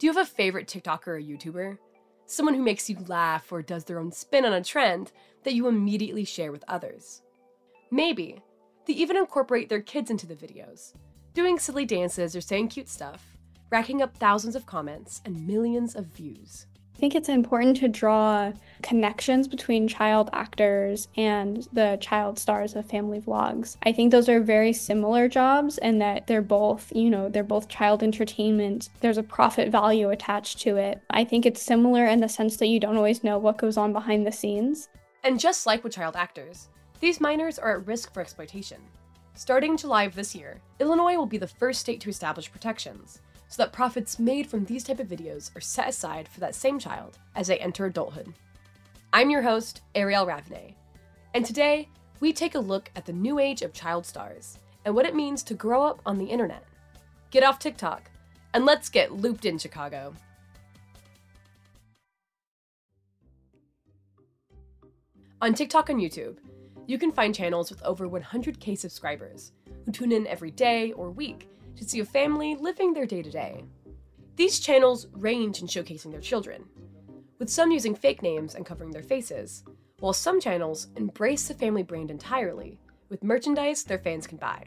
Do you have a favorite TikToker or YouTuber? Someone who makes you laugh or does their own spin on a trend that you immediately share with others? Maybe they even incorporate their kids into the videos, doing silly dances or saying cute stuff, racking up thousands of comments and millions of views. I think it's important to draw connections between child actors and the child stars of family vlogs. I think those are very similar jobs and that they're both, you know, they're both child entertainment. There's a profit value attached to it. I think it's similar in the sense that you don't always know what goes on behind the scenes. And just like with child actors, these minors are at risk for exploitation. Starting July of this year, Illinois will be the first state to establish protections so that profits made from these type of videos are set aside for that same child as they enter adulthood. I'm your host, Arielle Raveney, and today we take a look at the new age of child stars and what it means to grow up on the internet. Get off TikTok and let's get looped in Chicago. On TikTok and YouTube, you can find channels with over 100k subscribers who tune in every day or week to see a family living their day to day. These channels range in showcasing their children, with some using fake names and covering their faces, while some channels embrace the family brand entirely with merchandise their fans can buy.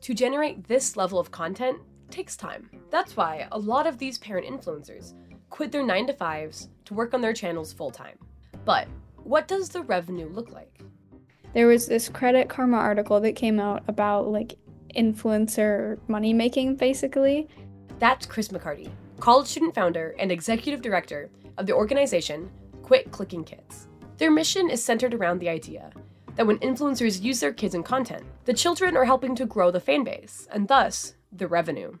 To generate this level of content takes time. That's why a lot of these parent influencers quit their 9 to 5s to work on their channels full time. But what does the revenue look like? There was this Credit Karma article that came out about like influencer money making basically. That's Chris McCarty, college student founder and executive director of the organization Quit Clicking Kids. Their mission is centered around the idea that when influencers use their kids in content, the children are helping to grow the fan base and thus the revenue.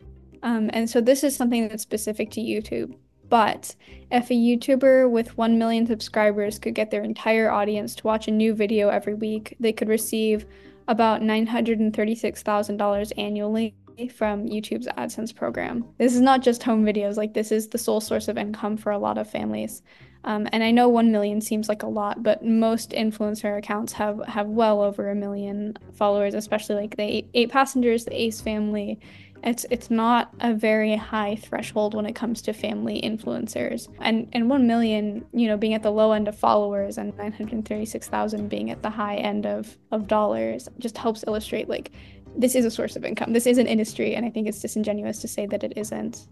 Um, and so this is something that's specific to YouTube. But if a YouTuber with 1 million subscribers could get their entire audience to watch a new video every week, they could receive about $936,000 annually from YouTube's AdSense program. This is not just home videos, like, this is the sole source of income for a lot of families. Um, and I know 1 million seems like a lot, but most influencer accounts have, have well over a million followers, especially like the eight, eight passengers, the Ace family. It's it's not a very high threshold when it comes to family influencers. And and 1 million, you know, being at the low end of followers and 936,000 being at the high end of of dollars just helps illustrate like this is a source of income. This is an industry and I think it's disingenuous to say that it isn't.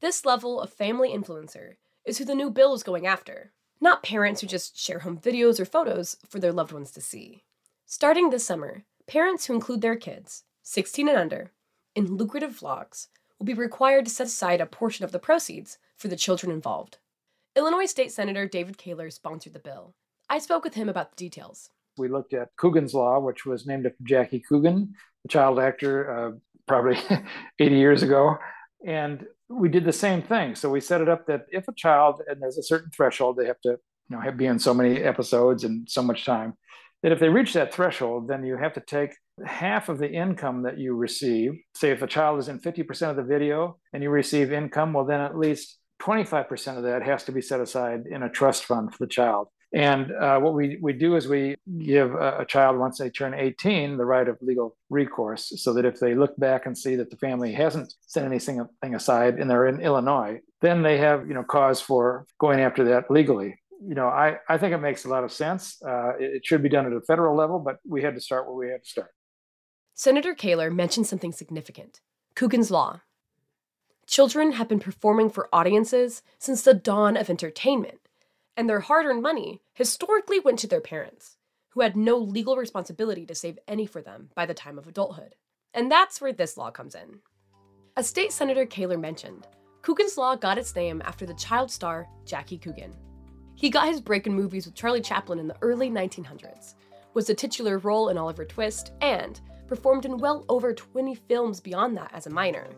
This level of family influencer is who the new bill is going after, not parents who just share home videos or photos for their loved ones to see. Starting this summer, parents who include their kids, 16 and under, in lucrative vlogs will be required to set aside a portion of the proceeds for the children involved. Illinois State Senator David Koehler sponsored the bill. I spoke with him about the details. We looked at Coogan's Law, which was named after Jackie Coogan, the child actor, uh, probably 80 years ago. And we did the same thing. So we set it up that if a child, and there's a certain threshold, they have to you know, have, be in so many episodes and so much time, that if they reach that threshold, then you have to take half of the income that you receive. Say if a child is in 50% of the video and you receive income, well, then at least 25% of that has to be set aside in a trust fund for the child. And uh, what we, we do is we give a, a, child, once they turn 18, the right of legal recourse, so that if they look back and see that the family hasn't set anything aside and they're in Illinois, then they have you know cause for going after that legally. You know, I, I think it makes a lot of sense. Uh, it, it should be done at a federal level, but we had to start where we had to start. Senator Koehler mentioned something significant Coogan's Law. Children have been performing for audiences since the dawn of entertainment, and their hard earned money historically went to their parents, who had no legal responsibility to save any for them by the time of adulthood. And that's where this law comes in. As State Senator Koehler mentioned, Coogan's Law got its name after the child star Jackie Coogan. He got his break in movies with Charlie Chaplin in the early 1900s, was the titular role in Oliver Twist, and performed in well over 20 films beyond that as a minor.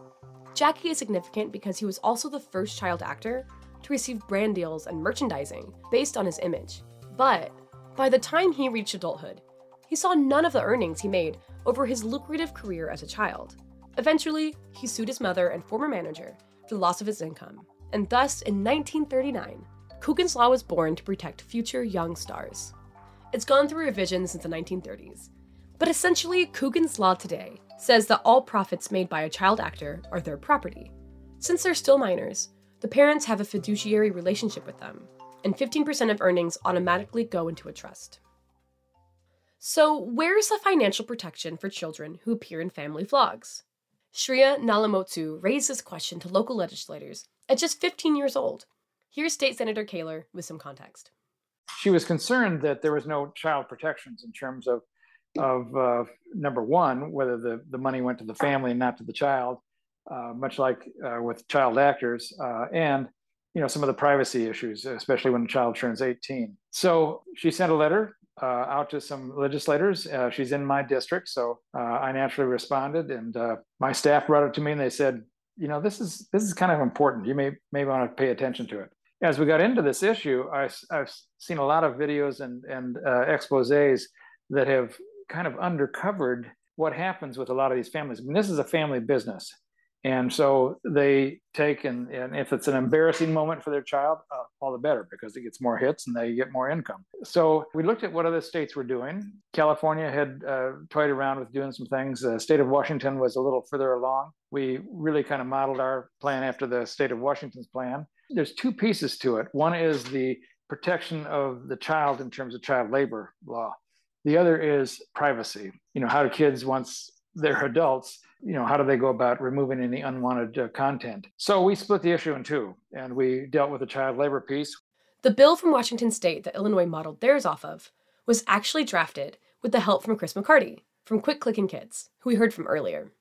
Jackie is significant because he was also the first child actor to receive brand deals and merchandising based on his image. But by the time he reached adulthood, he saw none of the earnings he made over his lucrative career as a child. Eventually, he sued his mother and former manager for the loss of his income, and thus, in 1939, Coogan's Law was born to protect future young stars. It's gone through revisions since the 1930s, but essentially, Coogan's Law today says that all profits made by a child actor are their property. Since they're still minors, the parents have a fiduciary relationship with them, and 15% of earnings automatically go into a trust. So, where's the financial protection for children who appear in family vlogs? Shreya Nallamothu raised this question to local legislators at just 15 years old. Here's State Senator Koehler with some context. She was concerned that there was no child protections in terms of, of uh, number one, whether the, the money went to the family and not to the child, uh, much like uh, with child actors, uh, and you know some of the privacy issues, especially when a child turns 18. So she sent a letter uh, out to some legislators. Uh, she's in my district, so uh, I naturally responded, and uh, my staff brought it to me, and they said, you know, this is this is kind of important. You may may want to pay attention to it. As we got into this issue, I, have seen a lot of videos and and uh, exposés that have kind of undercovered what happens with a lot of these families. I mean, this is a family business. And so they take, and, and if it's an embarrassing moment for their child, uh, all the better because it gets more hits and they get more income. So we looked at what other states were doing. California had uh, toyed around with doing some things. The state of Washington was a little further along. We really kind of modeled our plan after the state of Washington's plan. There's two pieces to it. One is the protection of the child in terms of child labor law. The other is privacy. You know, how do kids, once they're adults, you know, how do they go about removing any unwanted uh, content? So we split the issue in two and we dealt with the child labor piece. The bill from Washington state that Illinois modeled theirs off of was actually drafted with the help from Chris McCarty from Quit Clicking Kids, who we heard from earlier.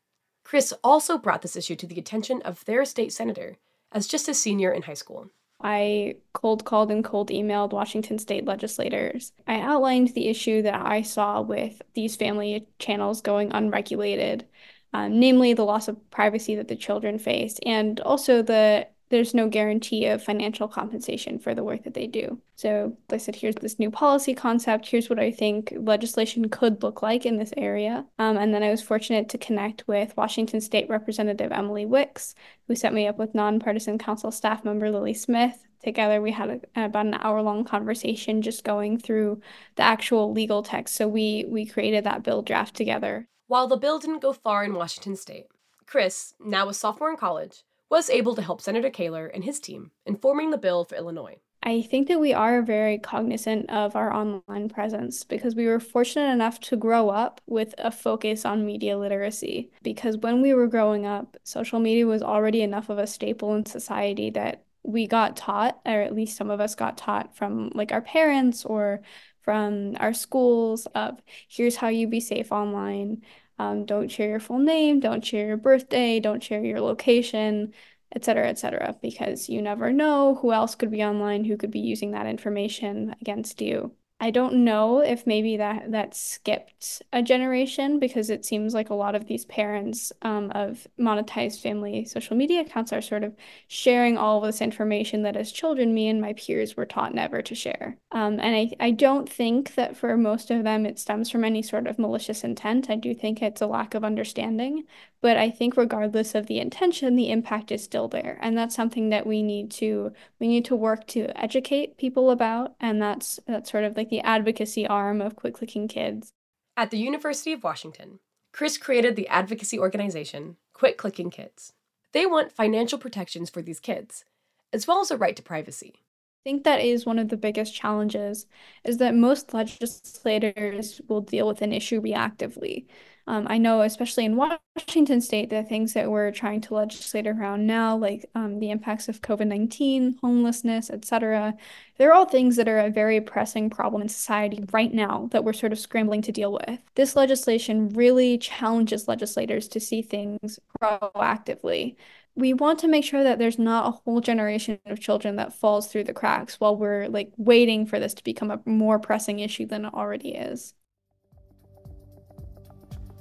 Chris also brought this issue to the attention of their state senator as just a senior in high school. I cold called and cold emailed Washington state legislators. I outlined the issue that I saw with these family channels going unregulated um, namely the loss of privacy that the children face, and also the there's no guarantee of financial compensation for the work that they do. So I said, here's this new policy concept. Here's what I think legislation could look like in this area. Um, and then I was fortunate to connect with Washington State Representative Emily Wicks, who set me up with nonpartisan council staff member Lily Smith. Together, we had a, about an hour long conversation just going through the actual legal text. So we we created that bill draft together. While the bill didn't go far in Washington state, Chris, now a sophomore in college, was able to help Senator Koehler and his team in forming the bill for Illinois. I think that we are very cognizant of our online presence because we were fortunate enough to grow up with a focus on media literacy. Because when we were growing up, social media was already enough of a staple in society that we got taught, or at least some of us got taught from like our parents or from our schools of here's how you be safe online um, don't share your full name, don't share your birthday, don't share your location, etc., etc., because you never know who else could be online who could be using that information against you. I don't know if maybe that that skipped a generation because it seems like a lot of these parents um, of monetized family social media accounts are sort of sharing all of this information that as children, me and my peers were taught never to share. Um, and I, I don't think that for most of them it stems from any sort of malicious intent. I do think it's a lack of understanding. But I think regardless of the intention, the impact is still there. And that's something that we need to we need to work to educate people about. And that's that's sort of like the advocacy arm of Quit Clicking Kids. At the University of Washington, Chris created the advocacy organization Quit Clicking Kids. They want financial protections for these kids, as well as a right to privacy. I think that is one of the biggest challenges is that most legislators will deal with an issue reactively. Um, I know, especially in Washington state, the things that we're trying to legislate around now, like um, the impacts of COVID 19, homelessness, etc., they're all things that are a very pressing problem in society right now that we're sort of scrambling to deal with. This legislation really challenges legislators to see things proactively we want to make sure that there's not a whole generation of children that falls through the cracks while we're like waiting for this to become a more pressing issue than it already is.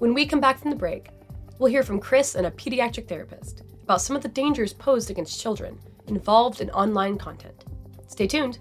When we come back from the break, we'll hear from Chris and a pediatric therapist about some of the dangers posed against children involved in online content. Stay tuned.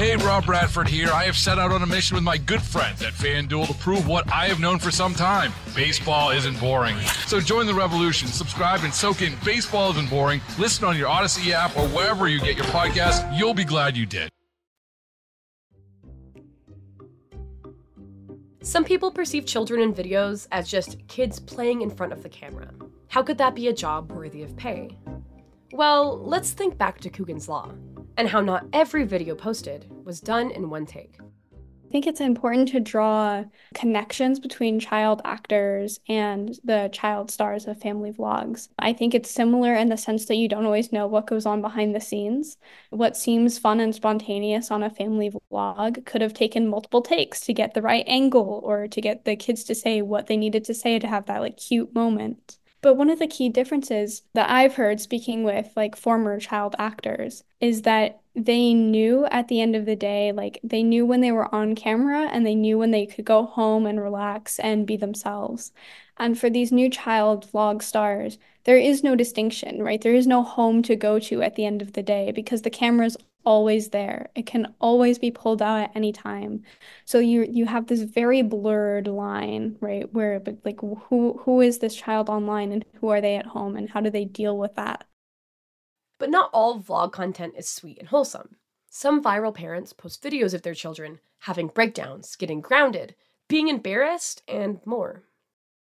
Hey, Rob Bradford here. I have set out on a mission with my good friends at FanDuel to prove what I have known for some time baseball isn't boring. So join the revolution. Subscribe and soak in Baseball Isn't Boring. Listen on your Audacy app or wherever you get your podcast. You'll be glad you did. Some people perceive children in videos as just kids playing in front of the camera. How could that be a job worthy of pay? Well, let's think back to Coogan's Law and how not every video posted was done in one take. I think it's important to draw connections between child actors and the child stars of family vlogs. I think it's similar in the sense that you don't always know what goes on behind the scenes. What seems fun and spontaneous on a family vlog could have taken multiple takes to get the right angle or to get the kids to say what they needed to say to have that like cute moment. But one of the key differences that I've heard speaking with like former child actors is that they knew at the end of the day, like they knew when they were on camera and they knew when they could go home and relax and be themselves. And for these new child vlog stars, there is no distinction, right? There is no home to go to at the end of the day because the camera's always there. It can always be pulled out at any time. So you you have this very blurred line, right? Where but like who who is this child online and who are they at home and how do they deal with that? But not all vlog content is sweet and wholesome. Some viral parents post videos of their children having breakdowns, getting grounded, being embarrassed, and more.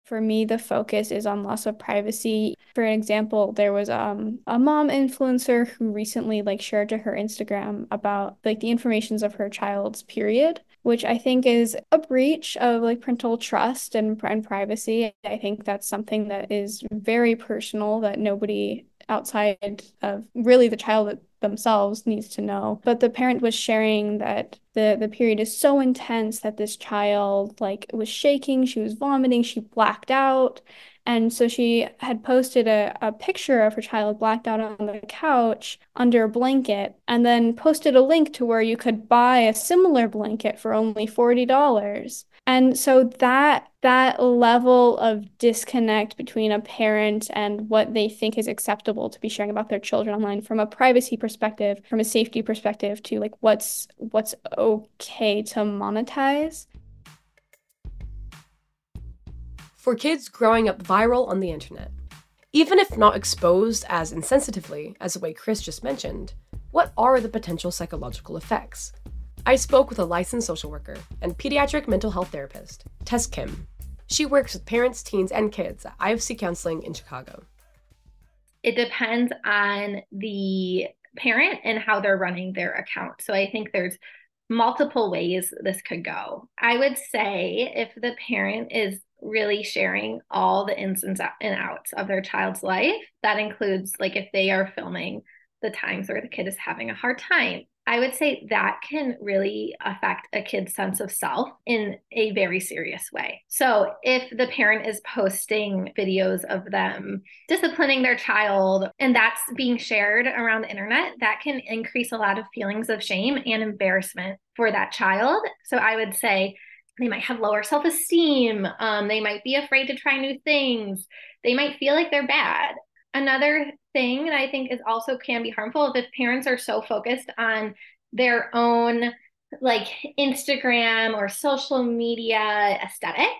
For me, the focus is on loss of privacy. For an example, there was um, a mom influencer who recently like shared to her Instagram about like the informations of her child's period, which I think is a breach of like parental trust and, and privacy. I think that's something that is very personal that nobody outside of really the child themselves needs to know. But the parent was sharing that the the period is so intense that this child like was shaking, she was vomiting, she blacked out. And so she had posted a, a picture of her child blacked out on the couch under a blanket and then posted a link to where you could buy a similar blanket for only $40. And so that that level of disconnect between a parent and what they think is acceptable to be sharing about their children online from a privacy perspective, from a safety perspective to like what's what's okay to monetize. For kids growing up viral on the internet, even if not exposed as insensitively as the way Chris just mentioned, what are the potential psychological effects? I spoke with a licensed social worker and pediatric mental health therapist, Tess Kim. She works with parents, teens, and kids at IFC Counseling in Chicago. It depends on the parent and how they're running their account. So I think there's multiple ways this could go. I would say if the parent is really sharing all the ins and outs of their child's life, that includes like if they are filming the times where the kid is having a hard time, I would say that can really affect a kid's sense of self in a very serious way. So, if the parent is posting videos of them disciplining their child and that's being shared around the internet, that can increase a lot of feelings of shame and embarrassment for that child. So, I would say, they might have lower self esteem. Um, they might be afraid to try new things. They might feel like they're bad. Another thing that I think is also can be harmful is if parents are so focused on their own like Instagram or social media aesthetic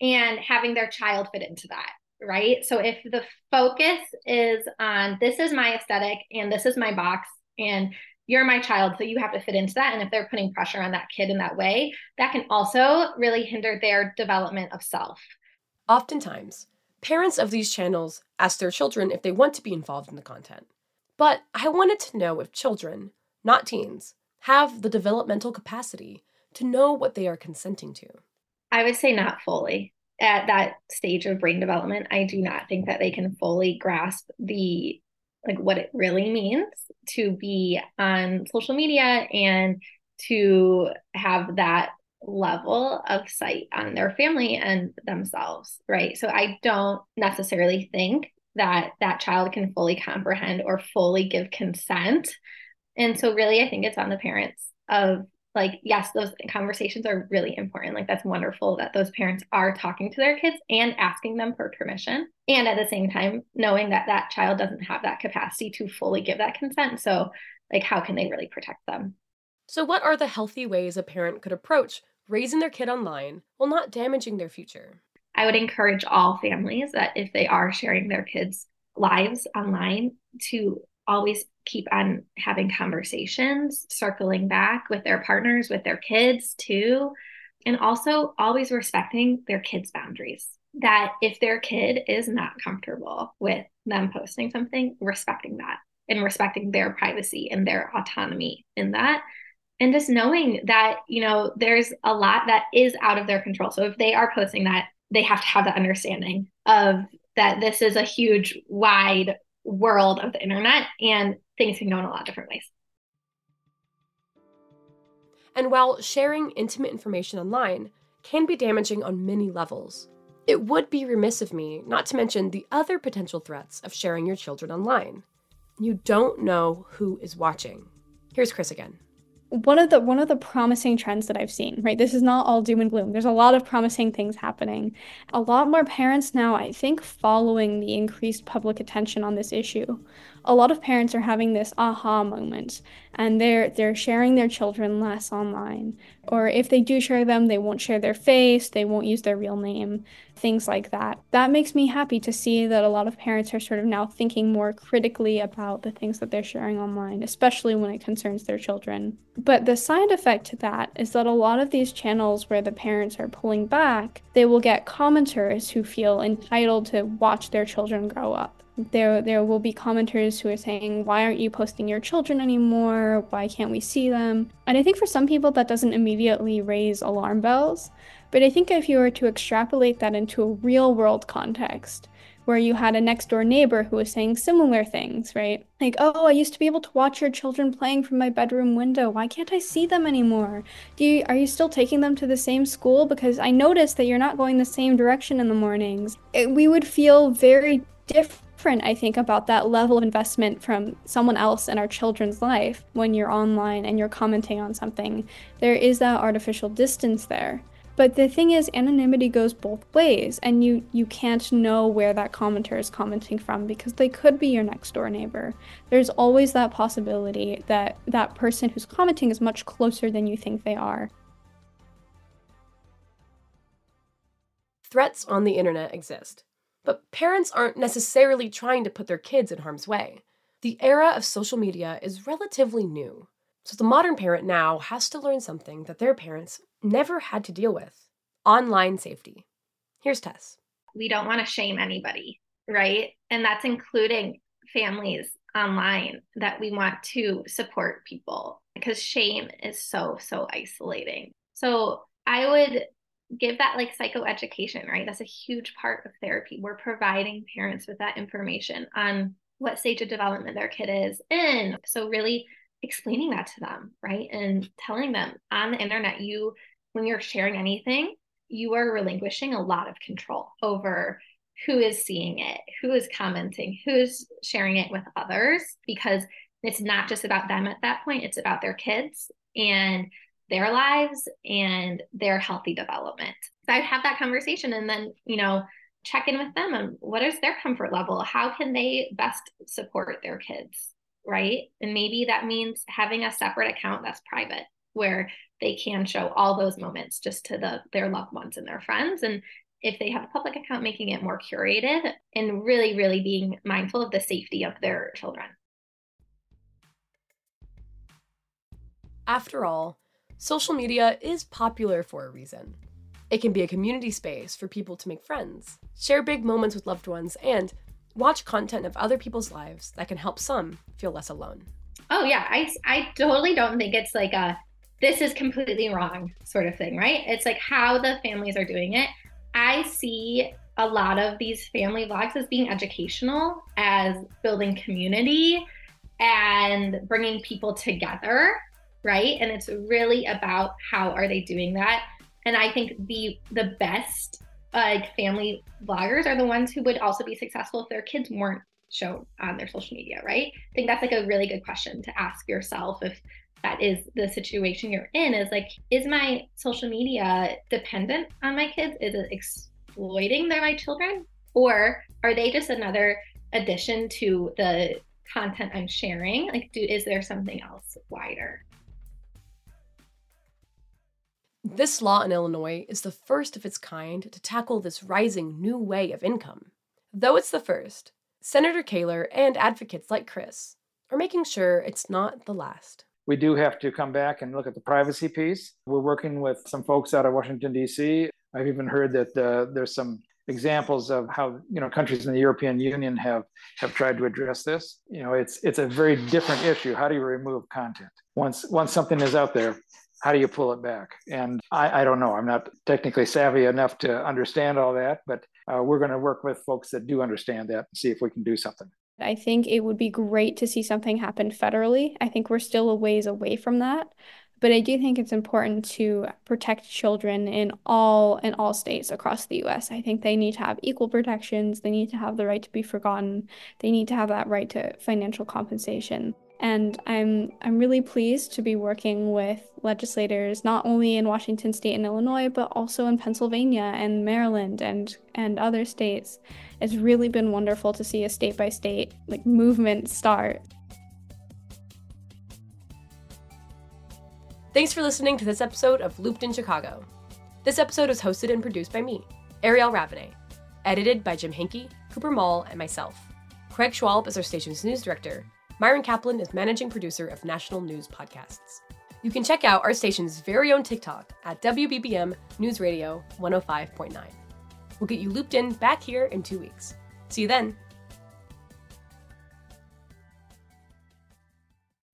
and having their child fit into that, right? So if the focus is on this is my aesthetic and this is my box and you're my child, so you have to fit into that. And if they're putting pressure on that kid in that way, that can also really hinder their development of self. Oftentimes, Parents of these channels ask their children if they want to be involved in the content. But I wanted to know if children, not teens, have the developmental capacity to know what they are consenting to. I would say not fully. At that stage of brain development, I do not think that they can fully grasp the like what it really means to be on social media and to have that level of sight on their family and themselves, right? So I don't necessarily think that that child can fully comprehend or fully give consent. And so really I think it's on the parents of like yes, those conversations are really important. Like that's wonderful that those parents are talking to their kids and asking them for permission. And at the same time knowing that that child doesn't have that capacity to fully give that consent. So like how can they really protect them? So, what are the healthy ways a parent could approach raising their kid online while not damaging their future? I would encourage all families that if they are sharing their kids' lives online, to always keep on having conversations, circling back with their partners, with their kids too, and also always respecting their kids' boundaries. That if their kid is not comfortable with them posting something, respecting that and respecting their privacy and their autonomy in that and just knowing that you know there's a lot that is out of their control. So if they are posting that they have to have that understanding of that this is a huge wide world of the internet and things can go in a lot of different ways. And while sharing intimate information online can be damaging on many levels it would be remiss of me not to mention the other potential threats of sharing your children online. You don't know who is watching. Here's chris again one of the one of the promising trends that I've seen, right? This is not all doom and gloom. There's a lot of promising things happening. A lot more parents now, I think, following the increased public attention on this issue. A lot of parents are having this aha moment and they're they're sharing their children less online. Or if they do share them, they won't share their face, they won't use their real name, things like that. That makes me happy to see that a lot of parents are sort of now thinking more critically about the things that they're sharing online, especially when it concerns their children. But the side effect to that is that a lot of these channels where the parents are pulling back, they will get commenters who feel entitled to watch their children grow up there there will be commenters who are saying why aren't you posting your children anymore why can't we see them and i think for some people that doesn't immediately raise alarm bells but i think if you were to extrapolate that into a real world context where you had a next door neighbor who was saying similar things right? Like oh i used to be able to watch your children playing from my bedroom window. Why can't i see them anymore? Do you are you still taking them to the same school? Because i noticed that you're not going the same direction in the mornings. It, we would feel very different different, I think, about that level of investment from someone else in our children's life when you're online and you're commenting on something. There is that artificial distance there. But the thing is, anonymity goes both ways, and you, you can't know where that commenter is commenting from because they could be your next door neighbor. There's always that possibility that that person who's commenting is much closer than you think they are. Threats on the internet exist. But parents aren't necessarily trying to put their kids in harm's way. The era of social media is relatively new, so the modern parent now has to learn something that their parents never had to deal with online safety. Here's Tess. We don't want to shame anybody, right? And that's including families online that we want to support people because shame is so, so isolating. So I would give that like psychoeducation, right? That's a huge part of therapy. We're providing parents with that information on what stage of development their kid is in. So, really explaining that to them, right? And telling them on the internet, you, when you're sharing anything, you are relinquishing a lot of control over who is seeing it, who is commenting, who's sharing it with others, because it's not just about them at that point, it's about their kids and their lives and their healthy development. So I'd have that conversation and then, you know, check in with them and what is their comfort level? How can they best support their kids? Right. And maybe that means having a separate account that's private where they can show all those moments just to the their loved ones and their friends. And if they have a public account, making it more curated and really, really being mindful of the safety of their children. After all, social media is popular for a reason. It can be a community space for people to make friends, share big moments with loved ones, and watch content of other people's lives that can help some feel less alone. Oh, yeah. I, I totally don't think it's like a this is completely wrong sort of thing, right? It's like how the families are doing it. I see a lot of these family vlogs as being educational, as building community and bringing people together, right? And it's really about how are they doing that and I think the the best like family vloggers are the ones who would also be successful if their kids weren't shown on their social media, right? I think that's like a really good question to ask yourself if that is the situation you're in is like is my social media dependent on my kids? Is it exploiting my children? Or are they just another addition to the content i'm sharing? Like do is there something else wider this law in Illinois is the first of its kind to tackle this rising new way of income. Though it's the first, Senator Koehler and advocates like Chris are making sure it's not the last. We do have to come back and look at the privacy piece. We're working with some folks out of Washington, D.C. I've even heard that uh, there's some examples of how you know countries in the European Union have have tried to address this. You know, it's it's a very different issue. How do you remove content once once something is out there? How do you pull it back? And I, I don't know. I'm not technically savvy enough to understand all that, but uh, we're going to work with folks that do understand that and see if we can do something. I think it would be great to see something happen federally. I think we're still a ways away from that, but I do think it's important to protect children in all in all states across the US. I think they need to have equal protections, they need to have the right to be forgotten, they need to have that right to financial compensation. And I'm I'm really pleased to be working with legislators not only in Washington state and Illinois, but also in Pennsylvania and Maryland and and other states. It's really been wonderful to see a state by state like movement start. Thanks for listening to this episode of Looped in Chicago. This episode is hosted and produced by me, Arielle Raveney, edited by Jim Hankey, Cooper Mall, and myself. Craig Schwalb is our station's news director, Myron Kaplan is managing producer of National News Podcasts. You can check out our station's very own TikTok at WBBM News Radio 105.9. We'll get you looped in back here in two weeks. See you then.